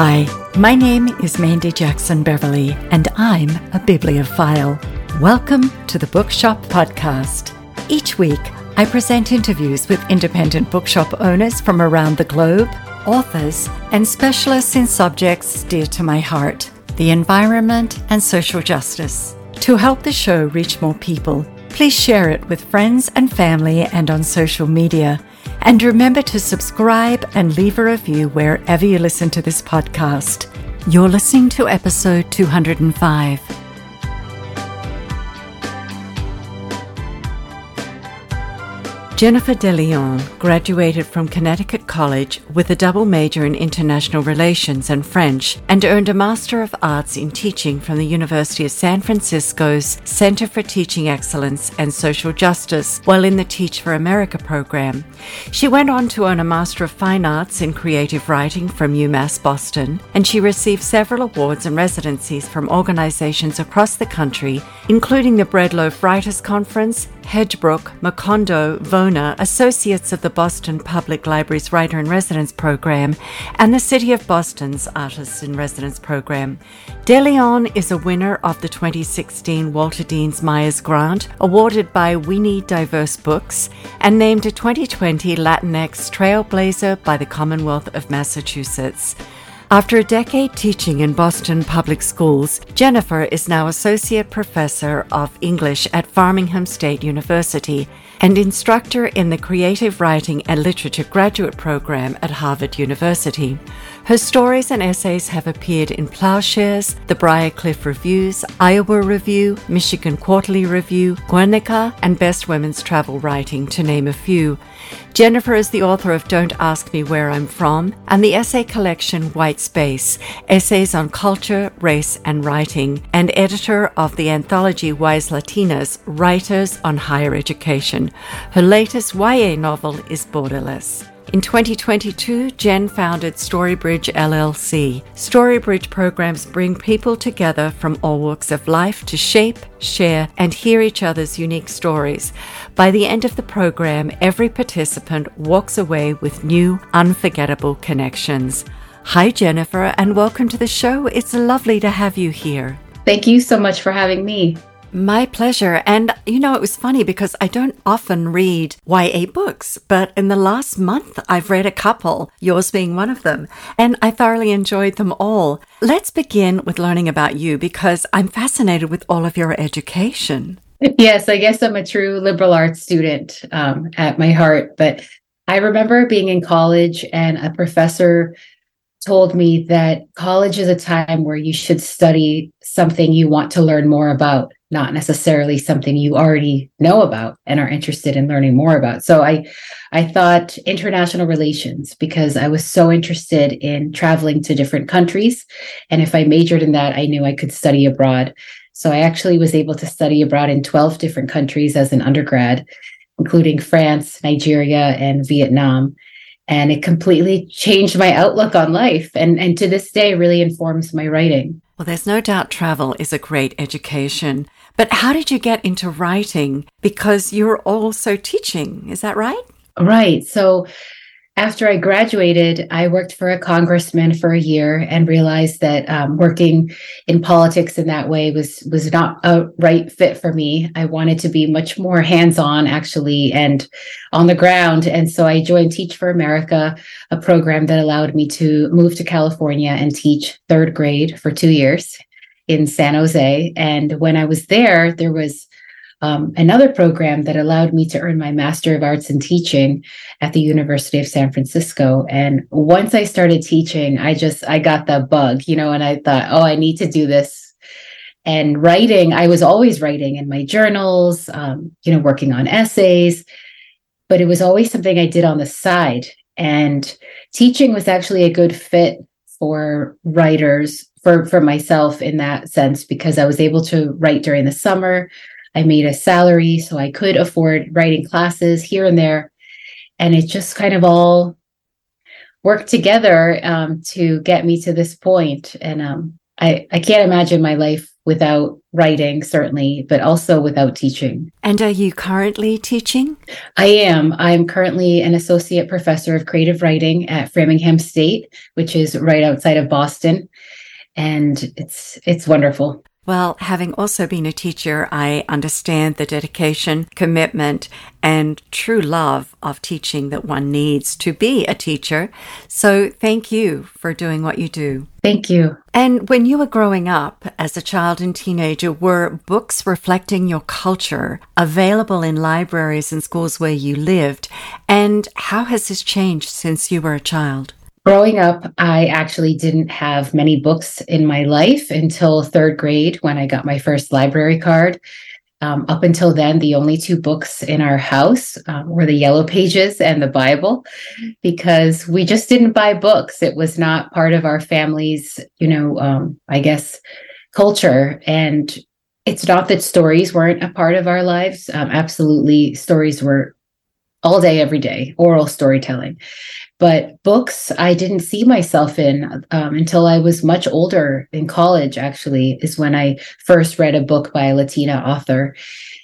Hi, my name is Mandy Jackson Beverly, and I'm a bibliophile. Welcome to the Bookshop Podcast. Each week, I present interviews with independent bookshop owners from around the globe, authors, and specialists in subjects dear to my heart the environment and social justice. To help the show reach more people, please share it with friends and family and on social media. And remember to subscribe and leave a review wherever you listen to this podcast. You're listening to episode 205. Jennifer De Leon graduated from Connecticut College with a double major in international relations and French and earned a Master of Arts in Teaching from the University of San Francisco's Center for Teaching Excellence and Social Justice while in the Teach for America program. She went on to earn a Master of Fine Arts in Creative Writing from UMass Boston, and she received several awards and residencies from organizations across the country, including the Bread Loaf Writers Conference, Hedgebrook, Macondo, Vona, associates of the Boston Public Library's Writer in Residence program, and the City of Boston's Artists in Residence program. De Leon is a winner of the 2016 Walter Deans Myers Grant, awarded by We Need Diverse Books, and named a 2020 Latinx Trailblazer by the Commonwealth of Massachusetts. After a decade teaching in Boston public schools, Jennifer is now Associate Professor of English at Framingham State University and instructor in the Creative Writing and Literature Graduate Program at Harvard University. Her stories and essays have appeared in Ploughshares, the Briar Cliff Reviews, Iowa Review, Michigan Quarterly Review, Guernica, and Best Women's Travel Writing, to name a few. Jennifer is the author of Don't Ask Me Where I'm From and the essay collection White Space Essays on Culture, Race, and Writing, and editor of the anthology Wise Latinas Writers on Higher Education. Her latest YA novel is Borderless. In 2022, Jen founded Storybridge LLC. Storybridge programs bring people together from all walks of life to shape, share, and hear each other's unique stories. By the end of the program, every participant walks away with new, unforgettable connections. Hi, Jennifer, and welcome to the show. It's lovely to have you here. Thank you so much for having me. My pleasure. And you know, it was funny because I don't often read YA books, but in the last month I've read a couple, yours being one of them, and I thoroughly enjoyed them all. Let's begin with learning about you because I'm fascinated with all of your education. Yes, I guess I'm a true liberal arts student um, at my heart, but I remember being in college and a professor told me that college is a time where you should study something you want to learn more about not necessarily something you already know about and are interested in learning more about. So I I thought international relations because I was so interested in traveling to different countries and if I majored in that I knew I could study abroad. So I actually was able to study abroad in 12 different countries as an undergrad including France, Nigeria and Vietnam and it completely changed my outlook on life and and to this day really informs my writing. Well, there's no doubt travel is a great education. But how did you get into writing? Because you're also teaching, is that right? Right. So after I graduated, I worked for a congressman for a year and realized that um, working in politics in that way was was not a right fit for me. I wanted to be much more hands on, actually, and on the ground. And so I joined Teach for America, a program that allowed me to move to California and teach third grade for two years in San Jose. And when I was there, there was um, another program that allowed me to earn my Master of Arts in Teaching at the University of San Francisco. And once I started teaching, I just I got the bug, you know, and I thought, oh, I need to do this. And writing, I was always writing in my journals, um, you know, working on essays, but it was always something I did on the side. And teaching was actually a good fit for writers for for myself in that sense because I was able to write during the summer I made a salary so I could afford writing classes here and there. And it just kind of all worked together um, to get me to this point. And um, I, I can't imagine my life without writing, certainly, but also without teaching. And are you currently teaching? I am. I'm currently an associate professor of creative writing at Framingham State, which is right outside of Boston. And it's it's wonderful. Well, having also been a teacher, I understand the dedication, commitment, and true love of teaching that one needs to be a teacher. So thank you for doing what you do. Thank you. And when you were growing up as a child and teenager, were books reflecting your culture available in libraries and schools where you lived? And how has this changed since you were a child? Growing up, I actually didn't have many books in my life until third grade when I got my first library card. Um, up until then, the only two books in our house um, were the Yellow Pages and the Bible, because we just didn't buy books. It was not part of our family's, you know, um, I guess, culture. And it's not that stories weren't a part of our lives. Um, absolutely, stories were all day, every day, oral storytelling. But books, I didn't see myself in um, until I was much older in college, actually, is when I first read a book by a Latina author.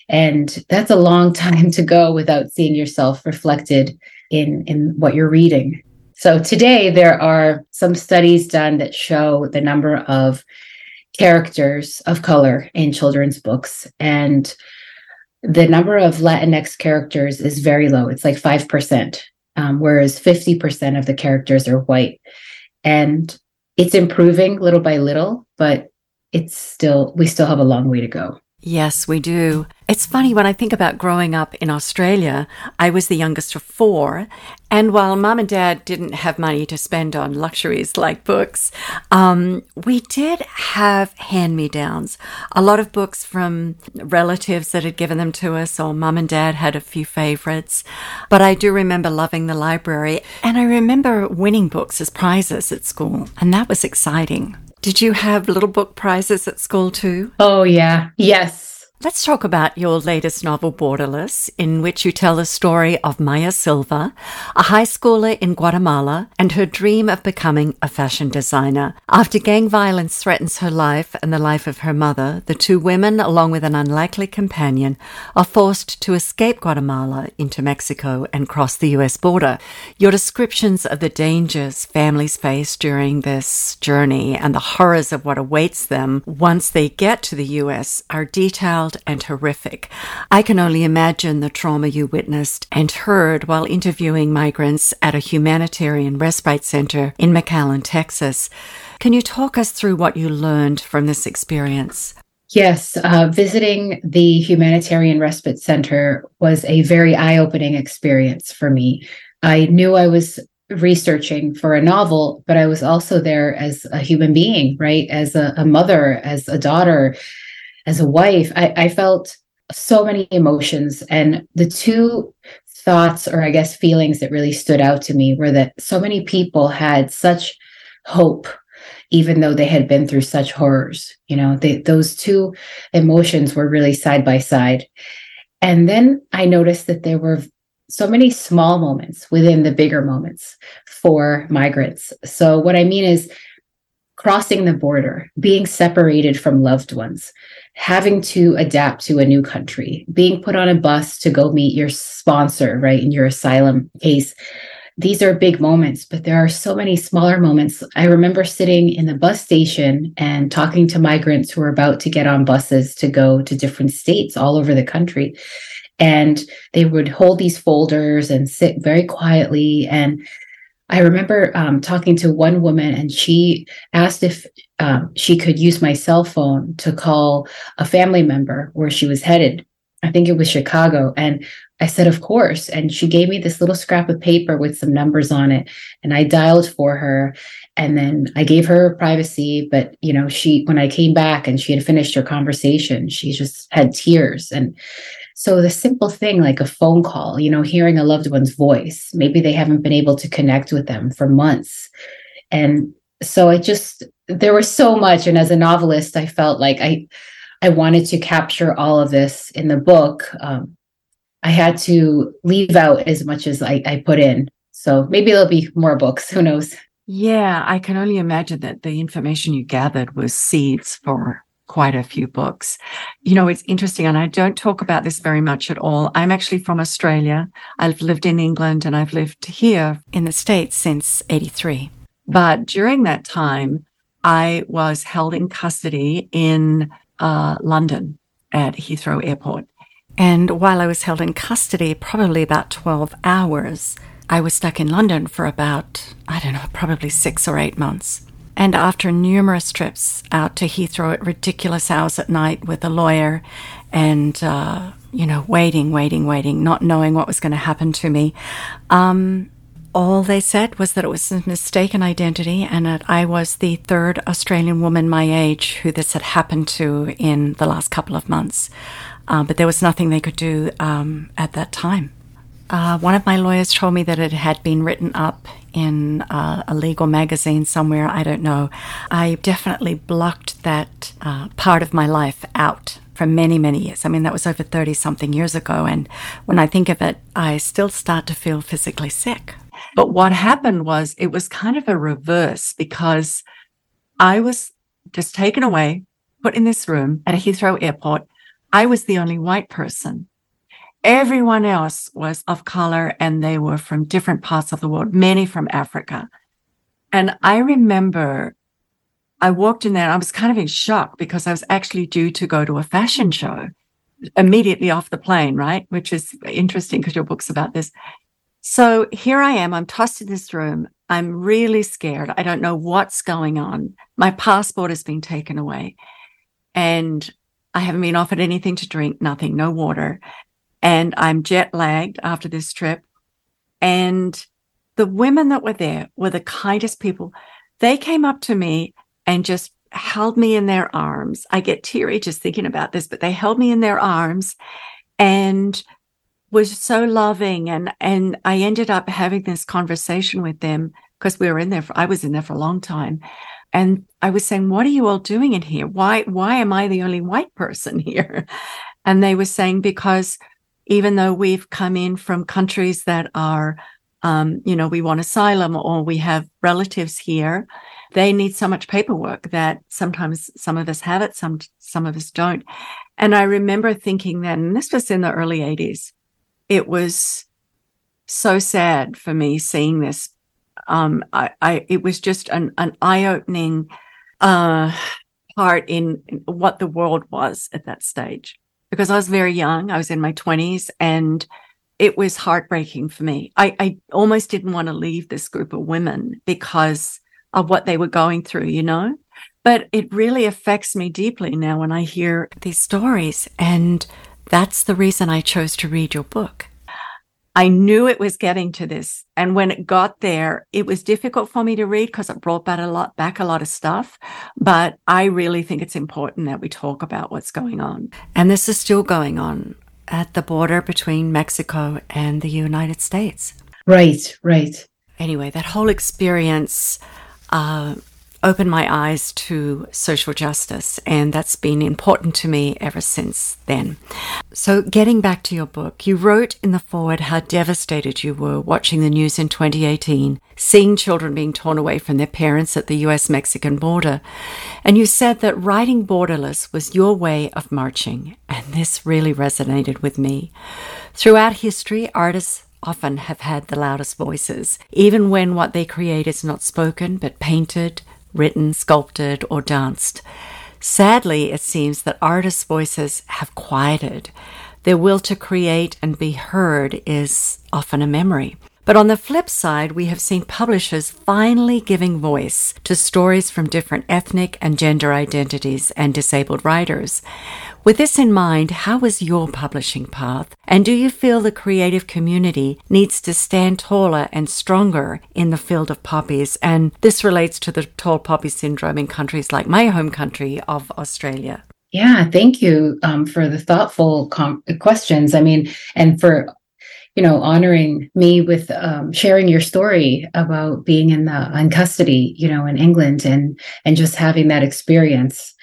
And that's a long time to go without seeing yourself reflected in, in what you're reading. So today, there are some studies done that show the number of characters of color in children's books. And the number of Latinx characters is very low. It's like 5% um, whereas 50% of the characters are white. And it's improving little by little, but it's still, we still have a long way to go. Yes, we do. It's funny when I think about growing up in Australia, I was the youngest of four. And while mom and dad didn't have money to spend on luxuries like books, um, we did have hand me downs. A lot of books from relatives that had given them to us, or mom and dad had a few favorites. But I do remember loving the library. And I remember winning books as prizes at school. And that was exciting. Did you have little book prizes at school too? Oh, yeah. Yes. Let's talk about your latest novel, Borderless, in which you tell the story of Maya Silva, a high schooler in Guatemala, and her dream of becoming a fashion designer. After gang violence threatens her life and the life of her mother, the two women, along with an unlikely companion, are forced to escape Guatemala into Mexico and cross the US border. Your descriptions of the dangers families face during this journey and the horrors of what awaits them once they get to the US are detailed and horrific. I can only imagine the trauma you witnessed and heard while interviewing migrants at a humanitarian respite center in McAllen, Texas. Can you talk us through what you learned from this experience? Yes, uh, visiting the Humanitarian Respite Center was a very eye opening experience for me. I knew I was researching for a novel, but I was also there as a human being, right? As a, a mother, as a daughter, as a wife, I, I felt so many emotions. And the two thoughts, or I guess feelings that really stood out to me were that so many people had such hope even though they had been through such horrors you know they, those two emotions were really side by side and then i noticed that there were so many small moments within the bigger moments for migrants so what i mean is crossing the border being separated from loved ones having to adapt to a new country, being put on a bus to go meet your sponsor, right, in your asylum case. These are big moments, but there are so many smaller moments. I remember sitting in the bus station and talking to migrants who were about to get on buses to go to different states all over the country. And they would hold these folders and sit very quietly. And I remember um, talking to one woman, and she asked if um, she could use my cell phone to call a family member where she was headed. I think it was Chicago. And I said, Of course. And she gave me this little scrap of paper with some numbers on it. And I dialed for her. And then I gave her privacy. But, you know, she, when I came back and she had finished her conversation, she just had tears. And so the simple thing like a phone call, you know, hearing a loved one's voice, maybe they haven't been able to connect with them for months. And so I just there was so much and as a novelist I felt like I I wanted to capture all of this in the book. Um, I had to leave out as much as I, I put in. So maybe there'll be more books. Who knows? Yeah, I can only imagine that the information you gathered was seeds for quite a few books. You know, it's interesting, and I don't talk about this very much at all. I'm actually from Australia. I've lived in England and I've lived here in the States since 83. But during that time, I was held in custody in uh, London at Heathrow Airport. And while I was held in custody, probably about 12 hours, I was stuck in London for about, I don't know, probably six or eight months. And after numerous trips out to Heathrow at ridiculous hours at night with a lawyer and, uh, you know, waiting, waiting, waiting, not knowing what was going to happen to me, um, all they said was that it was a mistaken identity and that I was the third Australian woman my age who this had happened to in the last couple of months. Uh, but there was nothing they could do um, at that time. Uh, one of my lawyers told me that it had been written up in uh, a legal magazine somewhere. I don't know. I definitely blocked that uh, part of my life out for many, many years. I mean, that was over 30 something years ago. And when I think of it, I still start to feel physically sick. But what happened was it was kind of a reverse because I was just taken away, put in this room at a Heathrow airport. I was the only white person. Everyone else was of color and they were from different parts of the world, many from Africa. And I remember I walked in there I was kind of in shock because I was actually due to go to a fashion show immediately off the plane, right? Which is interesting because your book's about this. So here I am. I'm tossed in this room. I'm really scared. I don't know what's going on. My passport has been taken away and I haven't been offered anything to drink, nothing, no water. And I'm jet lagged after this trip. And the women that were there were the kindest people. They came up to me and just held me in their arms. I get teary just thinking about this, but they held me in their arms and was so loving and and I ended up having this conversation with them because we were in there for, I was in there for a long time and I was saying what are you all doing in here? Why why am I the only white person here? And they were saying because even though we've come in from countries that are um, you know we want asylum or we have relatives here they need so much paperwork that sometimes some of us have it some some of us don't. And I remember thinking then and this was in the early 80s it was so sad for me seeing this. Um, I, I, it was just an, an eye opening, uh, part in, what the world was at that stage because I was very young. I was in my twenties and it was heartbreaking for me. I, I almost didn't want to leave this group of women because of what they were going through, you know? But it really affects me deeply now when I hear these stories. And that's the reason I chose to read your book. I knew it was getting to this. And when it got there, it was difficult for me to read because it brought back a lot, back a lot of stuff. But I really think it's important that we talk about what's going on. And this is still going on at the border between Mexico and the United States. Right, right. Anyway, that whole experience uh, opened my eyes to social justice, and that's been important to me ever since then. So, getting back to your book, you wrote in the foreword how devastated you were watching the news in 2018, seeing children being torn away from their parents at the US Mexican border. And you said that writing Borderless was your way of marching, and this really resonated with me. Throughout history, artists often have had the loudest voices, even when what they create is not spoken but painted, written, sculpted, or danced. Sadly, it seems that artists' voices have quieted. Their will to create and be heard is often a memory. But on the flip side, we have seen publishers finally giving voice to stories from different ethnic and gender identities and disabled writers. With this in mind, how is your publishing path? And do you feel the creative community needs to stand taller and stronger in the field of poppies? And this relates to the tall poppy syndrome in countries like my home country of Australia. Yeah, thank you um, for the thoughtful com- questions. I mean, and for you know, honoring me with um, sharing your story about being in the in custody, you know, in England and and just having that experience.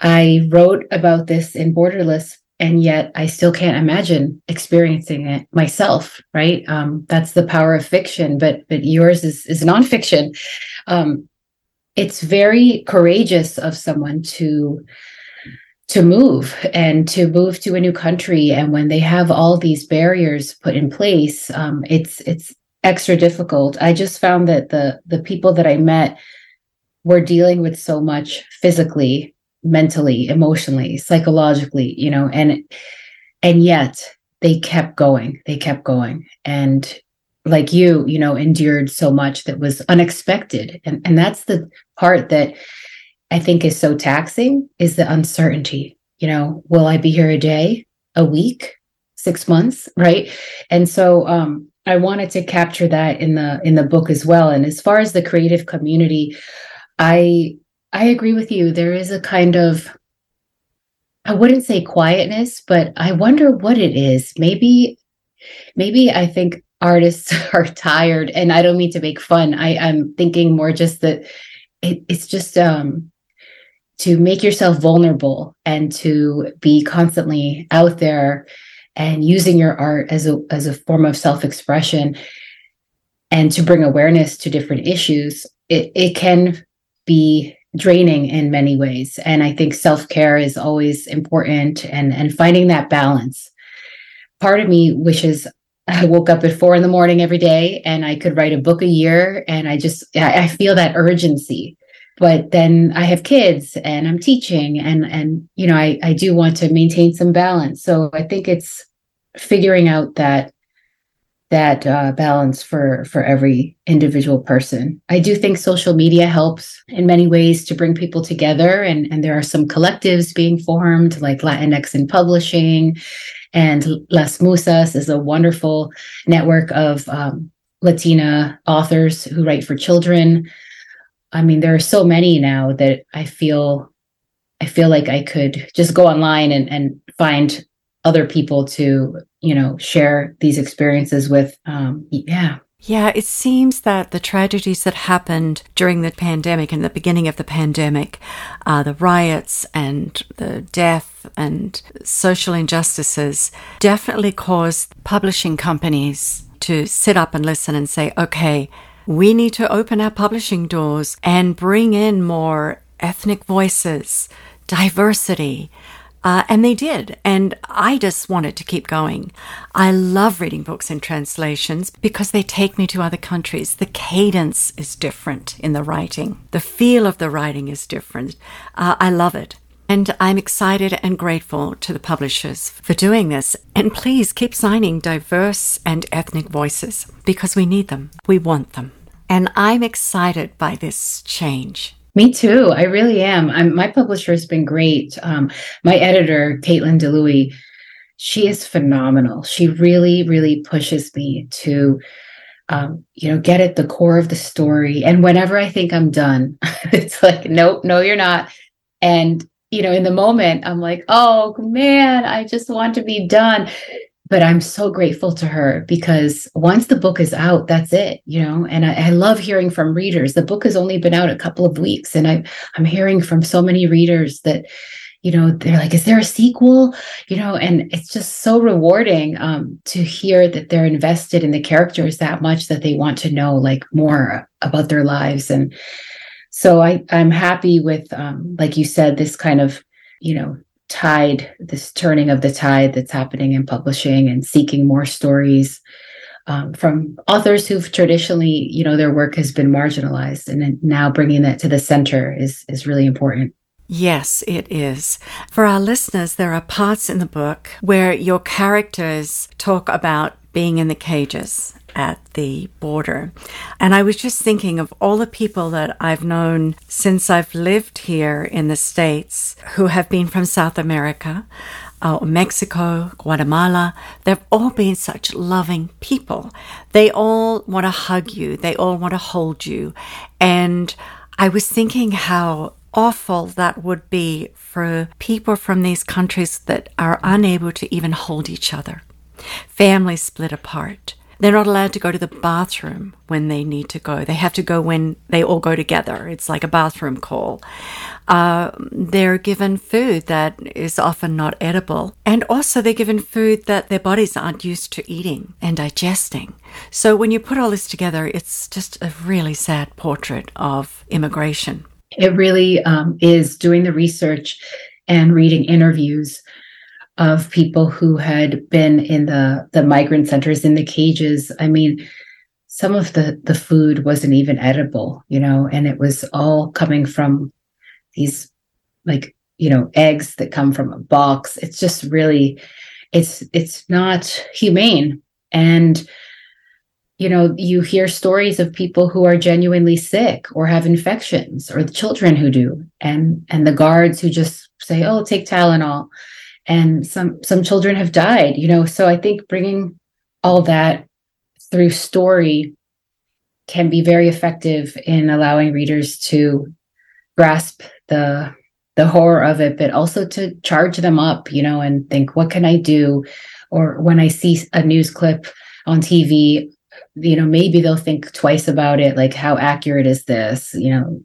I wrote about this in Borderless, and yet I still can't imagine experiencing it myself. Right? Um, that's the power of fiction, but but yours is is nonfiction. Um, it's very courageous of someone to to move and to move to a new country and when they have all these barriers put in place um, it's it's extra difficult i just found that the the people that i met were dealing with so much physically mentally emotionally psychologically you know and and yet they kept going they kept going and like you you know endured so much that was unexpected and and that's the part that I think is so taxing is the uncertainty. You know, will I be here a day, a week, six months, right? And so um, I wanted to capture that in the in the book as well. And as far as the creative community, I I agree with you. There is a kind of I wouldn't say quietness, but I wonder what it is. Maybe maybe I think artists are tired and I don't mean to make fun. I, I'm thinking more just that it, it's just um to make yourself vulnerable and to be constantly out there and using your art as a as a form of self-expression and to bring awareness to different issues it, it can be draining in many ways. And i think self-care is always important and and finding that balance. Part of me wishes i woke up at four in the morning every day and i could write a book a year. And i just i, I feel that urgency. But then I have kids and I'm teaching and and you know I I do want to maintain some balance. So I think it's figuring out that that uh, balance for for every individual person. I do think social media helps in many ways to bring people together, and and there are some collectives being formed like Latinx in Publishing, and Las Musas is a wonderful network of um, Latina authors who write for children. I mean, there are so many now that I feel I feel like I could just go online and, and find other people to, you know, share these experiences with. Um, yeah. Yeah, it seems that the tragedies that happened during the pandemic and the beginning of the pandemic, uh, the riots and the death and social injustices, definitely caused publishing companies to sit up and listen and say, okay, we need to open our publishing doors and bring in more ethnic voices, diversity. Uh, and they did. And I just wanted to keep going. I love reading books in translations because they take me to other countries. The cadence is different in the writing, the feel of the writing is different. Uh, I love it. And I'm excited and grateful to the publishers for doing this. And please keep signing diverse and ethnic voices because we need them. We want them. And I'm excited by this change. Me too. I really am. I'm, my publisher has been great. Um, my editor, Caitlyn Dlouhy, she is phenomenal. She really, really pushes me to, um, you know, get at the core of the story. And whenever I think I'm done, it's like, nope, no, you're not. And you know, in the moment, I'm like, oh man, I just want to be done but I'm so grateful to her because once the book is out, that's it, you know. And I, I, love hearing from readers. The book has only been out a couple of weeks, and I, I'm hearing from so many readers that, you know, they're like, "Is there a sequel?" You know, and it's just so rewarding um, to hear that they're invested in the characters that much that they want to know like more about their lives. And so I, I'm happy with, um, like you said, this kind of, you know, tide, this turning of the tide that's happening in publishing and seeking more stories um, from authors who've traditionally, you know, their work has been marginalized, and now bringing that to the center is is really important. Yes, it is. For our listeners, there are parts in the book where your characters talk about being in the cages at the border. And I was just thinking of all the people that I've known since I've lived here in the States who have been from South America. Uh, Mexico, Guatemala, they've all been such loving people. They all want to hug you. They all want to hold you. And I was thinking how awful that would be for people from these countries that are unable to even hold each other. Families split apart. They're not allowed to go to the bathroom when they need to go. They have to go when they all go together. It's like a bathroom call. Uh, they're given food that is often not edible. And also, they're given food that their bodies aren't used to eating and digesting. So, when you put all this together, it's just a really sad portrait of immigration. It really um, is doing the research and reading interviews of people who had been in the the migrant centers in the cages. I mean, some of the the food wasn't even edible, you know, and it was all coming from these like you know eggs that come from a box. It's just really, it's it's not humane and you know, you hear stories of people who are genuinely sick or have infections, or the children who do, and and the guards who just say, "Oh, take Tylenol," and some some children have died. You know, so I think bringing all that through story can be very effective in allowing readers to grasp the the horror of it, but also to charge them up, you know, and think, what can I do? Or when I see a news clip on TV, you know, maybe they'll think twice about it. Like, how accurate is this? You know,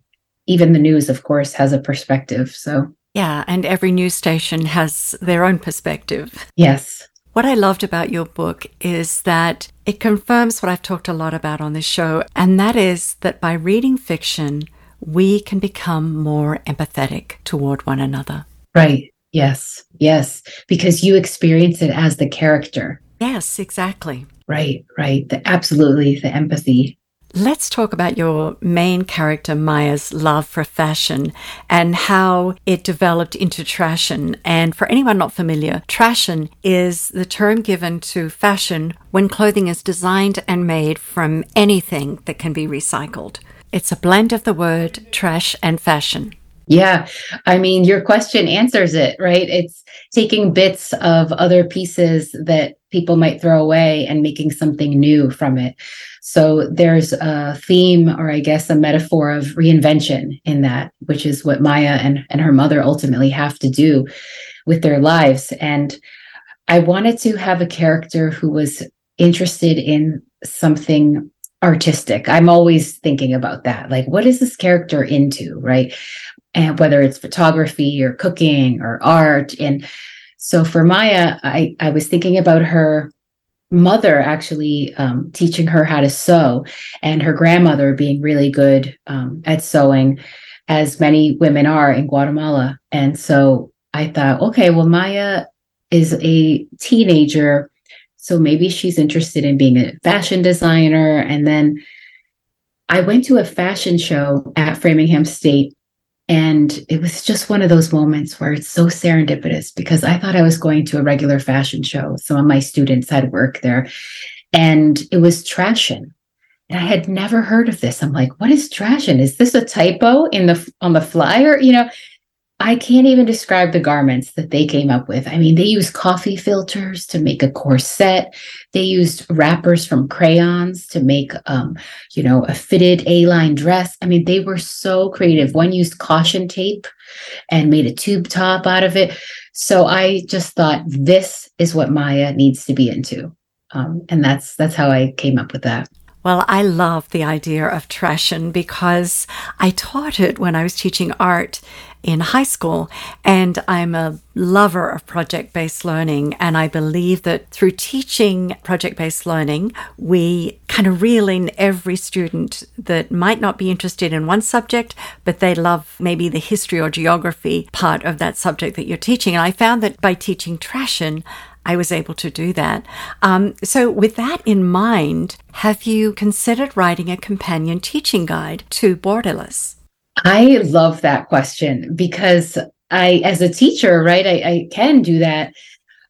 even the news, of course, has a perspective. So, yeah. And every news station has their own perspective. Yes. What I loved about your book is that it confirms what I've talked a lot about on this show, and that is that by reading fiction, we can become more empathetic toward one another. Right. Yes. Yes. Because you experience it as the character. Yes, exactly. Right, right. The, absolutely, the empathy. Let's talk about your main character, Maya's love for fashion and how it developed into trashion. And for anyone not familiar, trashion is the term given to fashion when clothing is designed and made from anything that can be recycled. It's a blend of the word trash and fashion. Yeah. I mean, your question answers it, right? It's taking bits of other pieces that people might throw away and making something new from it. So there's a theme, or I guess a metaphor of reinvention in that, which is what Maya and, and her mother ultimately have to do with their lives. And I wanted to have a character who was interested in something artistic. I'm always thinking about that. Like, what is this character into, right? And whether it's photography or cooking or art. And so for Maya, I, I was thinking about her mother actually um, teaching her how to sew and her grandmother being really good um, at sewing, as many women are in Guatemala. And so I thought, okay, well, Maya is a teenager. So maybe she's interested in being a fashion designer. And then I went to a fashion show at Framingham State and it was just one of those moments where it's so serendipitous because I thought I was going to a regular fashion show. Some of my students had work there and it was trashion. And I had never heard of this. I'm like, what is trashion? Is this a typo in the on the flyer? You know, I can't even describe the garments that they came up with. I mean, they used coffee filters to make a corset. They used wrappers from crayons to make, um, you know, a fitted A-line dress. I mean, they were so creative. One used caution tape and made a tube top out of it. So I just thought this is what Maya needs to be into, um, and that's that's how I came up with that. Well, I love the idea of trashion because I taught it when I was teaching art in high school. And I'm a lover of project based learning. And I believe that through teaching project based learning, we kind of reel in every student that might not be interested in one subject, but they love maybe the history or geography part of that subject that you're teaching. And I found that by teaching trashion, I was able to do that. Um, so, with that in mind, have you considered writing a companion teaching guide to Borderless? I love that question because I, as a teacher, right, I, I can do that.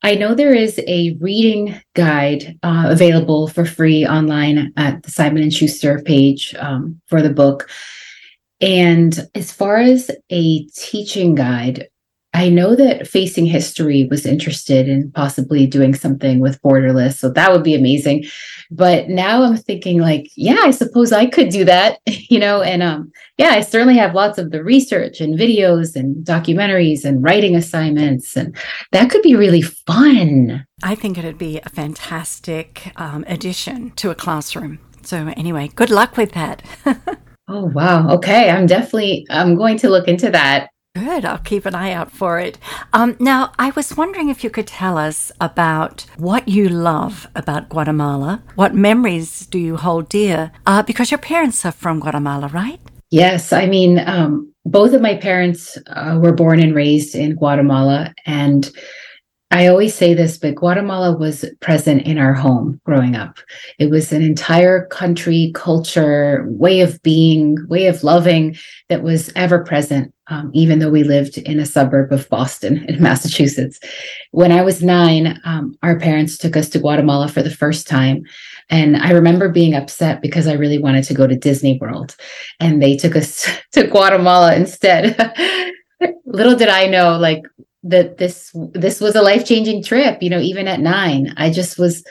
I know there is a reading guide uh, available for free online at the Simon and Schuster page um, for the book. And as far as a teaching guide, I know that Facing History was interested in possibly doing something with Borderless, so that would be amazing. But now I'm thinking like, yeah, I suppose I could do that, you know, and um yeah, I certainly have lots of the research and videos and documentaries and writing assignments and that could be really fun. I think it'd be a fantastic um, addition to a classroom. So anyway, good luck with that. oh wow. Okay, I'm definitely I'm going to look into that. Good. I'll keep an eye out for it. Um, now, I was wondering if you could tell us about what you love about Guatemala. What memories do you hold dear? Uh, because your parents are from Guatemala, right? Yes, I mean, um, both of my parents uh, were born and raised in Guatemala, and I always say this, but Guatemala was present in our home growing up. It was an entire country, culture, way of being, way of loving that was ever present, um, even though we lived in a suburb of Boston in Massachusetts. When I was nine, um, our parents took us to Guatemala for the first time. And I remember being upset because I really wanted to go to Disney World. And they took us to Guatemala instead. Little did I know, like, that this this was a life-changing trip you know even at 9 i just was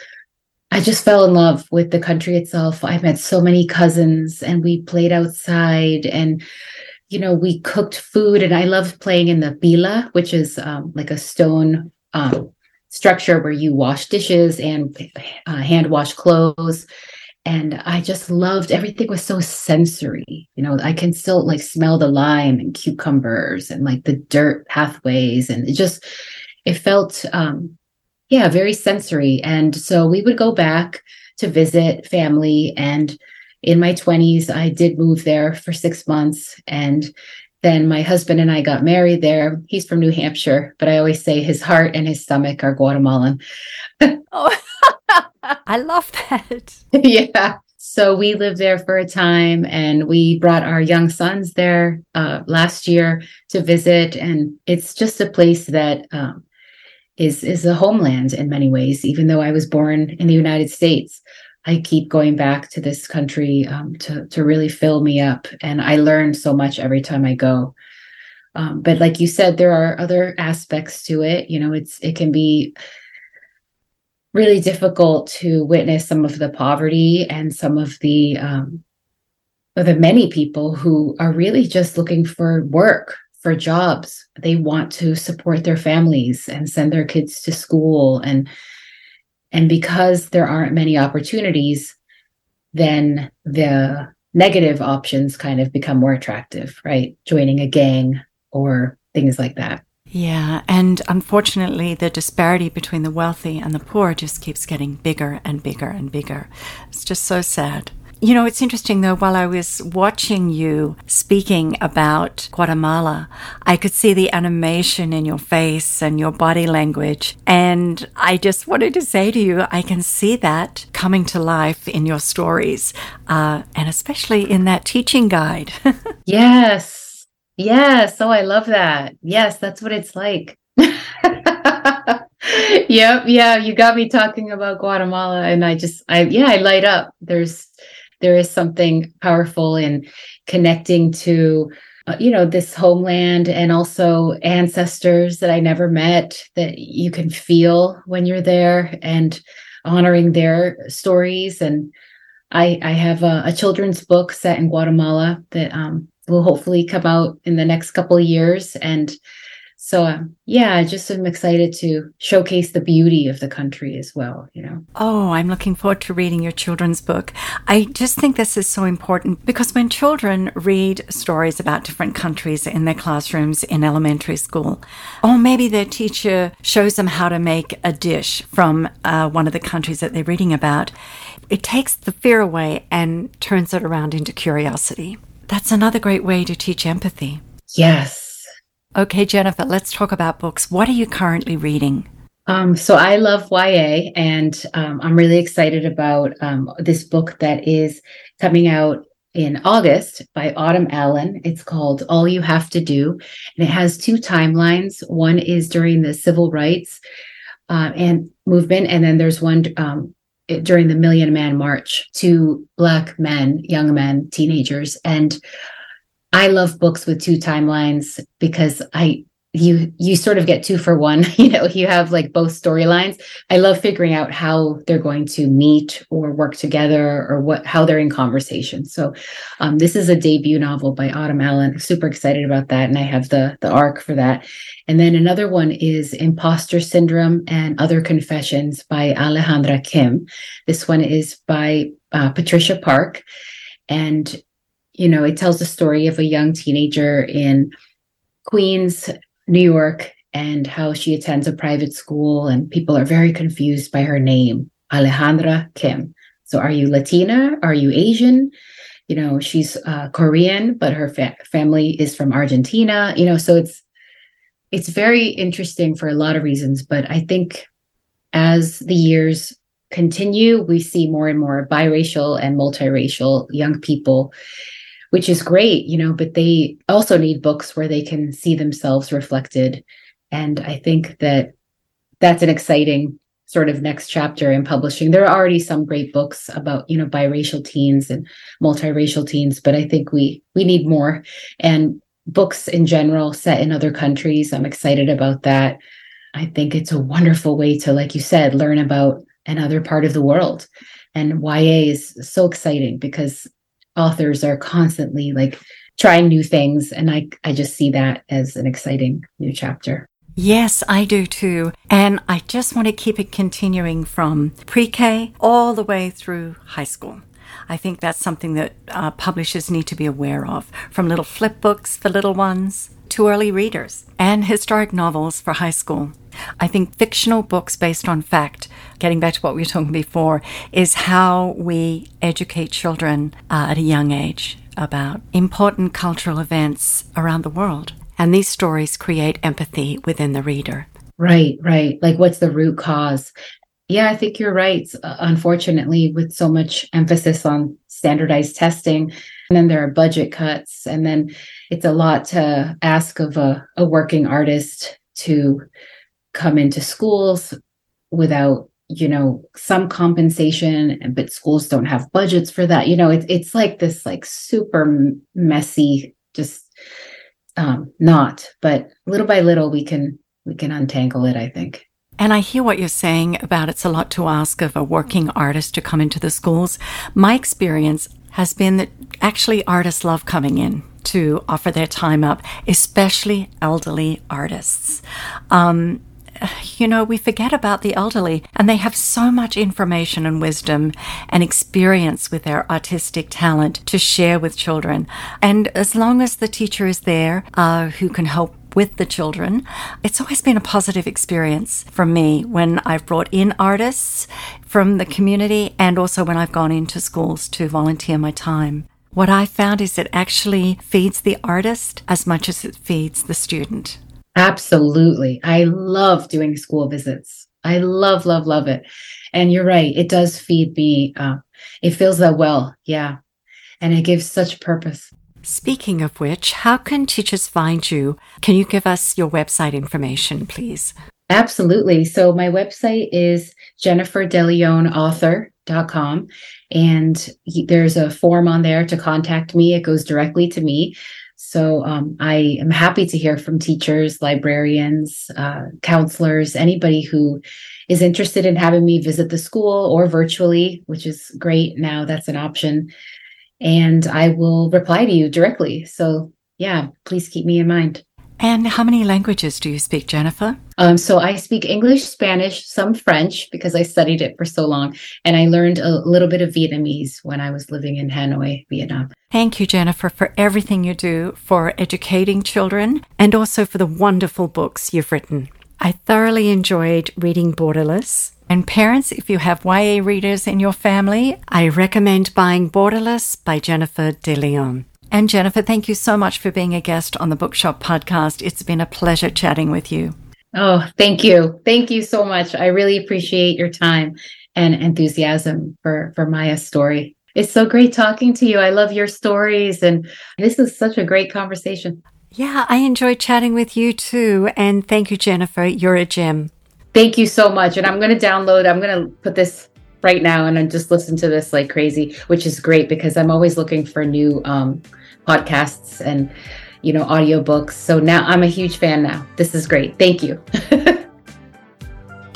i just fell in love with the country itself i met so many cousins and we played outside and you know we cooked food and i loved playing in the pila which is um, like a stone um, structure where you wash dishes and uh, hand wash clothes and I just loved everything was so sensory. You know, I can still like smell the lime and cucumbers and like the dirt pathways and it just it felt um yeah, very sensory. And so we would go back to visit family and in my 20s I did move there for 6 months and then my husband and I got married there. He's from New Hampshire, but I always say his heart and his stomach are Guatemalan. oh. I love that. yeah. So we lived there for a time and we brought our young sons there uh, last year to visit. And it's just a place that um, is is a homeland in many ways. Even though I was born in the United States, I keep going back to this country um, to to really fill me up, and I learn so much every time I go. Um, but like you said, there are other aspects to it. You know, it's it can be really difficult to witness some of the poverty and some of the um, the many people who are really just looking for work for jobs they want to support their families and send their kids to school and and because there aren't many opportunities then the negative options kind of become more attractive right joining a gang or things like that yeah, and unfortunately, the disparity between the wealthy and the poor just keeps getting bigger and bigger and bigger. It's just so sad. You know, it's interesting though, while I was watching you speaking about Guatemala, I could see the animation in your face and your body language. And I just wanted to say to you, I can see that coming to life in your stories, uh, and especially in that teaching guide. yes. Yes. Oh, I love that. Yes, that's what it's like. yep. Yeah. You got me talking about Guatemala and I just, I, yeah, I light up. There's, there is something powerful in connecting to, uh, you know, this homeland and also ancestors that I never met that you can feel when you're there and honoring their stories. And I, I have a, a children's book set in Guatemala that um, will hopefully come out in the next couple years. And so, um, yeah, just am excited to showcase the beauty of the country as well, you know. Oh, I'm looking forward to reading your children's book. I just think this is so important because when children read stories about different countries in their classrooms in elementary school, or maybe their teacher shows them how to make a dish from uh, one of the countries that they're reading about, it takes the fear away and turns it around into curiosity. That's another great way to teach empathy. Yes. Okay, Jennifer, let's talk about books. What are you currently reading? Um, so I love YA, and um, I'm really excited about um, this book that is coming out in August by Autumn Allen. It's called All You Have to Do, and it has two timelines. One is during the civil rights uh, and movement, and then there's one um, during the Million Man March to Black men, young men, teenagers. And I love books with two timelines because I you you sort of get two for one. You know you have like both storylines. I love figuring out how they're going to meet or work together or what how they're in conversation. So um, this is a debut novel by autumn allen. Super excited about that and i have the the arc for that. And then another one is imposter syndrome and other confessions by alejandra kim. This one is by uh, patricia park. And you know it tells the story of a young teenager in Queens, New York and how she attends a private school, and people are very confused by her name, Alejandra Kim. So, are you Latina? Are you Asian? you know, she's uh, Korean, but her fa- family is from Argentina, you know, so it's, it's very interesting for a lot of reasons. But I think as the years continue, we see more and more biracial and multiracial young people, which is great, you know, but they also need books where they can see themselves reflected. And I think that that's an exciting sort of next chapter in publishing. There are already some great books about, you know, biracial teens and multiracial teens, but I think we we need more. And books in general set in other countries. I'm excited about that. I think it's a wonderful way to, like you said, learn about another part of the world. And YA is so exciting because authors are constantly like trying new things. And I, I just see that as an exciting new chapter. Yes, I do too. And I just want to keep it continuing from pre K all the way through high school. I think that's something that uh, publishers need to be aware of, from little flip books for little ones to early readers and historic novels for high school. I think fictional books based on fact, getting back to what we were talking before, is how we educate children uh, at a young age about important cultural events around the world. And these stories create empathy within the reader. Right, right. Like, what's the root cause? Yeah, I think you're right. Uh, unfortunately, with so much emphasis on standardized testing, and then there are budget cuts, and then it's a lot to ask of a, a working artist to come into schools without you know some compensation but schools don't have budgets for that you know it's it's like this like super messy just um not but little by little we can we can untangle it i think and I hear what you're saying about it's a lot to ask of a working artist to come into the schools. My experience has been that actually artists love coming in to offer their time up, especially elderly artists. Um, you know, we forget about the elderly and they have so much information and wisdom and experience with their artistic talent to share with children. And as long as the teacher is there uh, who can help with the children. It's always been a positive experience for me when I've brought in artists from the community and also when I've gone into schools to volunteer my time. What I found is it actually feeds the artist as much as it feeds the student. Absolutely. I love doing school visits. I love, love, love it. And you're right. It does feed me. Uh, it feels that well. Yeah. And it gives such purpose. Speaking of which, how can teachers find you? Can you give us your website information, please? Absolutely. So my website is jenniferdeleonauthor.com and there's a form on there to contact me. It goes directly to me. So um, I am happy to hear from teachers, librarians, uh, counselors, anybody who is interested in having me visit the school or virtually, which is great now. That's an option. And I will reply to you directly. So, yeah, please keep me in mind. And how many languages do you speak, Jennifer? Um, so I speak English, Spanish, some French because I studied it for so long. And I learned a little bit of Vietnamese when I was living in Hanoi, Vietnam. Thank you, Jennifer, for everything you do for educating children and also for the wonderful books you've written. I thoroughly enjoyed reading Borderless. And parents, if you have YA readers in your family, I recommend buying Borderless by Jennifer De Leon. And Jennifer, thank you so much for being a guest on the Bookshop podcast. It's been a pleasure chatting with you. Oh, thank you. Thank you so much. I really appreciate your time and enthusiasm for, for Maya's story. It's so great talking to you. I love your stories, and this is such a great conversation. Yeah, I enjoyed chatting with you too. And thank you, Jennifer. You're a gem. Thank you so much. And I'm going to download, I'm going to put this right now and I just listen to this like crazy, which is great because I'm always looking for new um, podcasts and you know audiobooks. So now i'm a huge fan now. This is great. Thank you.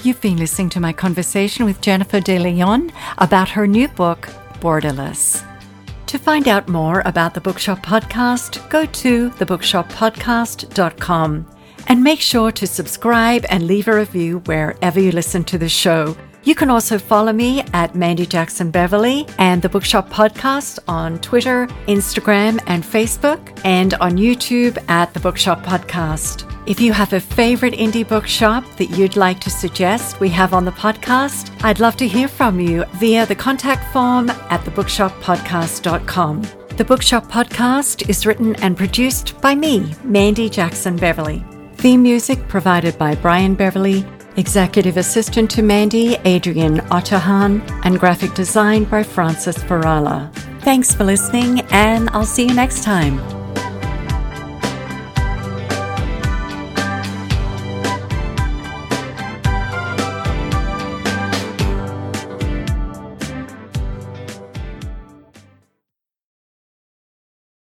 You've been listening to my conversation with jennifer de leon about her new book borderless. To find out more about the bookshop podcast go to thebookshoppodcast.com and make sure to subscribe and leave a review wherever you listen to the show you can also follow me at Mandy Jackson Beverly and the Bookshop Podcast on Twitter, Instagram, and Facebook, and on YouTube at the Bookshop Podcast. If you have a favorite indie bookshop that you'd like to suggest we have on the podcast, I'd love to hear from you via the contact form at thebookshoppodcast.com. The Bookshop Podcast is written and produced by me, Mandy Jackson Beverly. Theme music provided by Brian Beverly, executive assistant to Mandy, Adrian Otterhan, and graphic design by Francis Farala. Thanks for listening, and I'll see you next time.